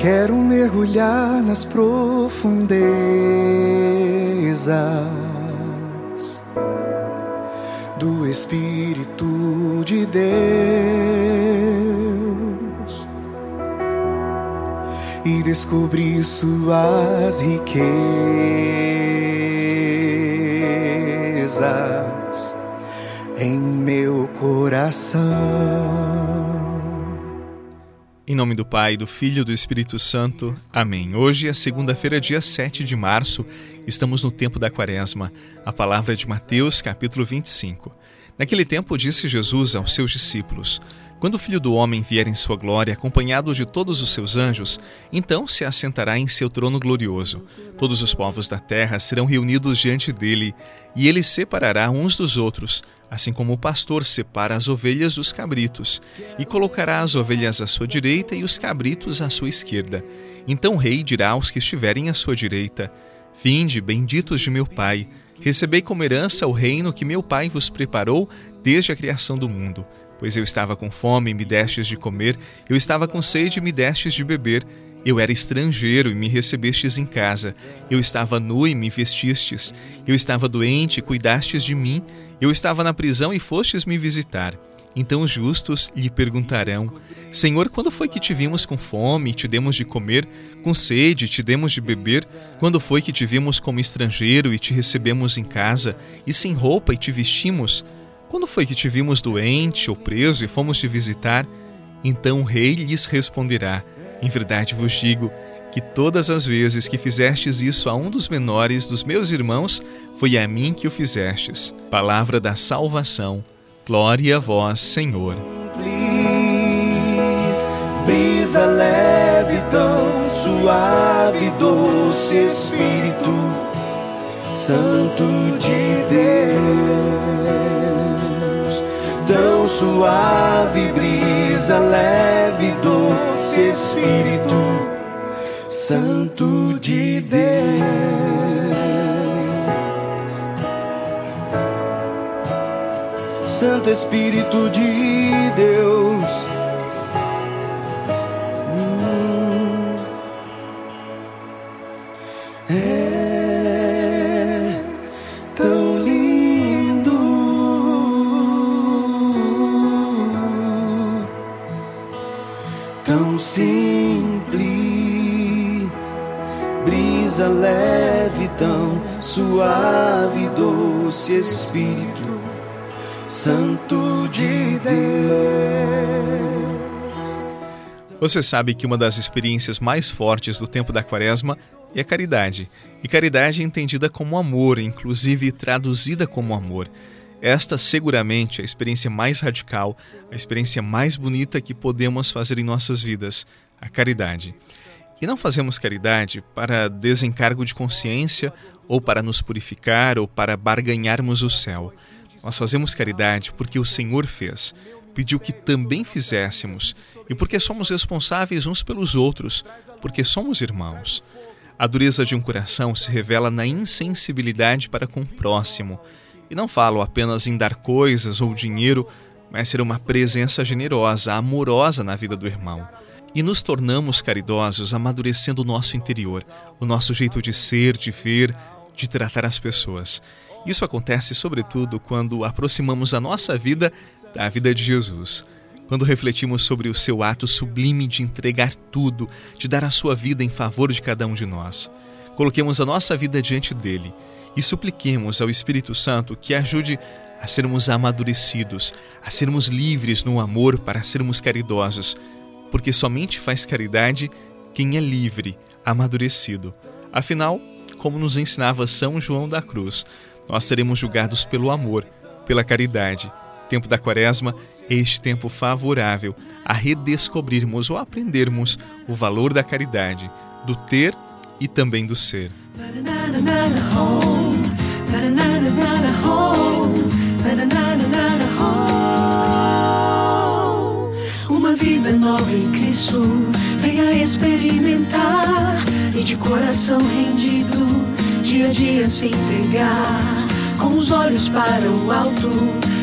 Quero mergulhar nas profundezas do Espírito de Deus e descobrir suas riquezas em meu coração. Em nome do Pai, do Filho e do Espírito Santo. Amém. Hoje é segunda-feira, dia 7 de março. Estamos no tempo da Quaresma. A palavra de Mateus, capítulo 25. Naquele tempo disse Jesus aos seus discípulos: Quando o Filho do homem vier em sua glória, acompanhado de todos os seus anjos, então se assentará em seu trono glorioso. Todos os povos da terra serão reunidos diante dele, e ele separará uns dos outros assim como o pastor separa as ovelhas dos cabritos, e colocará as ovelhas à sua direita e os cabritos à sua esquerda. Então o rei dirá aos que estiverem à sua direita: Vinde, benditos de meu Pai, recebei como herança o reino que meu Pai vos preparou desde a criação do mundo. Pois eu estava com fome e me destes de comer, eu estava com sede e me destes de beber. Eu era estrangeiro e me recebestes em casa. Eu estava nu e me vestistes. Eu estava doente e cuidastes de mim. Eu estava na prisão e fostes me visitar. Então os justos lhe perguntarão: Senhor, quando foi que te vimos com fome e te demos de comer, com sede e te demos de beber? Quando foi que te vimos como estrangeiro e te recebemos em casa, e sem roupa e te vestimos? Quando foi que te vimos doente ou preso e fomos te visitar? Então o rei lhes responderá: Em verdade vos digo que todas as vezes que fizestes isso a um dos menores dos meus irmãos, foi a mim que o fizestes. Palavra da salvação. Glória a vós, Senhor. Brisa leve, tão suave, doce Espírito Santo de Deus. Tão suave, brisa leve, doce Espírito Santo de Deus. Santo Espírito de Deus. Hum. É simples brisa leve, tão suave, doce Espírito Santo de Deus. Você sabe que uma das experiências mais fortes do tempo da Quaresma é a caridade. E caridade é entendida como amor, inclusive traduzida como amor. Esta seguramente é a experiência mais radical, a experiência mais bonita que podemos fazer em nossas vidas, a caridade. E não fazemos caridade para desencargo de consciência, ou para nos purificar, ou para barganharmos o céu. Nós fazemos caridade porque o Senhor fez, pediu que também fizéssemos, e porque somos responsáveis uns pelos outros, porque somos irmãos. A dureza de um coração se revela na insensibilidade para com o próximo. E não falo apenas em dar coisas ou dinheiro, mas ser uma presença generosa, amorosa na vida do irmão e nos tornamos caridosos amadurecendo o nosso interior, o nosso jeito de ser, de ver, de tratar as pessoas. Isso acontece sobretudo quando aproximamos a nossa vida da vida de Jesus. Quando refletimos sobre o seu ato sublime de entregar tudo, de dar a sua vida em favor de cada um de nós. Coloquemos a nossa vida diante dele e supliquemos ao Espírito Santo que ajude a sermos amadurecidos, a sermos livres no amor para sermos caridosos, porque somente faz caridade quem é livre, amadurecido. Afinal, como nos ensinava São João da Cruz, nós seremos julgados pelo amor, pela caridade. Tempo da Quaresma é este tempo favorável a redescobrirmos ou aprendermos o valor da caridade, do ter e também do ser. Nova em Cristo. Venha experimentar e de coração rendido, dia a dia se entregar. Com os olhos para o alto,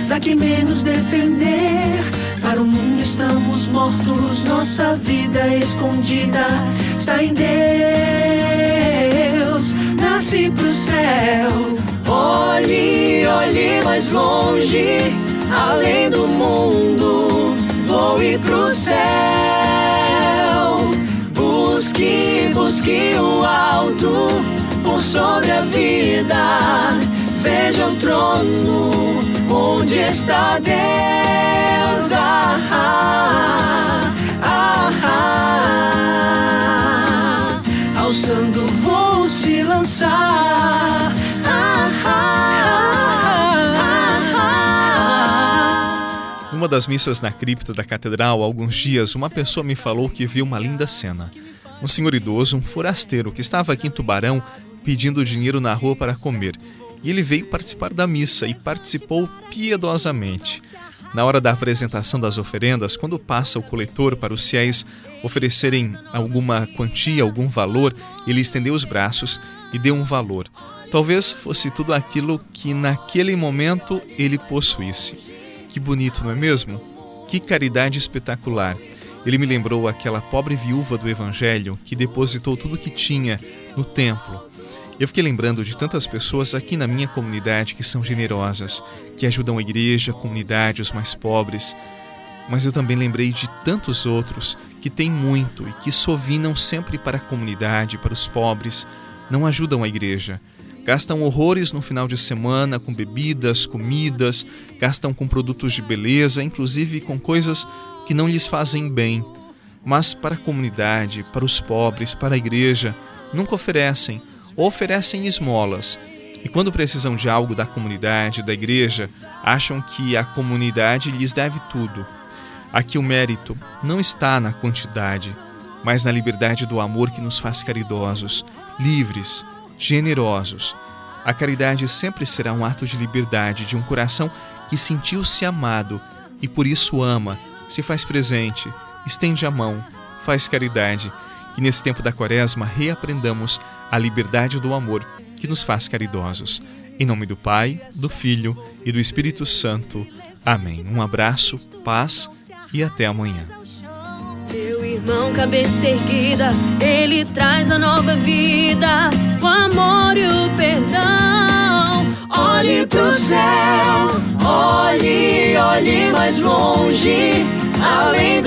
daqui menos depender Para o mundo estamos mortos, nossa vida escondida está em Deus. Nasce pro céu, olhe, olhe mais longe, além do mundo, voe pro céu. Busque, busque o alto por sobre a vida. Veja o trono onde está Deus. Ah, ah, ah, ah. Alçando vou se lançar. Ah, ah, Numa das missas na cripta da catedral, alguns dias, uma pessoa me falou que viu uma linda cena. Um senhor idoso, um forasteiro, que estava aqui em Tubarão pedindo dinheiro na rua para comer. E ele veio participar da missa e participou piedosamente. Na hora da apresentação das oferendas, quando passa o coletor para os fiéis oferecerem alguma quantia, algum valor, ele estendeu os braços e deu um valor. Talvez fosse tudo aquilo que naquele momento ele possuísse. Que bonito, não é mesmo? Que caridade espetacular! Ele me lembrou aquela pobre viúva do Evangelho que depositou tudo o que tinha no templo eu fiquei lembrando de tantas pessoas aqui na minha comunidade que são generosas, que ajudam a igreja, a comunidade, os mais pobres. Mas eu também lembrei de tantos outros que têm muito e que sovinam sempre para a comunidade, para os pobres, não ajudam a igreja. Gastam horrores no final de semana com bebidas, comidas, gastam com produtos de beleza, inclusive com coisas que não lhes fazem bem. Mas para a comunidade, para os pobres, para a igreja, nunca oferecem oferecem esmolas e, quando precisam de algo da comunidade, da igreja, acham que a comunidade lhes deve tudo. Aqui o mérito não está na quantidade, mas na liberdade do amor que nos faz caridosos, livres, generosos. A caridade sempre será um ato de liberdade de um coração que sentiu-se amado e por isso ama, se faz presente, estende a mão, faz caridade que nesse tempo da quaresma reaprendamos a liberdade do amor que nos faz caridosos. Em nome do Pai, do Filho e do Espírito Santo. Amém. Um abraço, paz e até amanhã. Irmão, cabeça erguida, ele traz a nova vida, o amor e o perdão. Olhe pro céu, olhe, olhe mais longe, além do.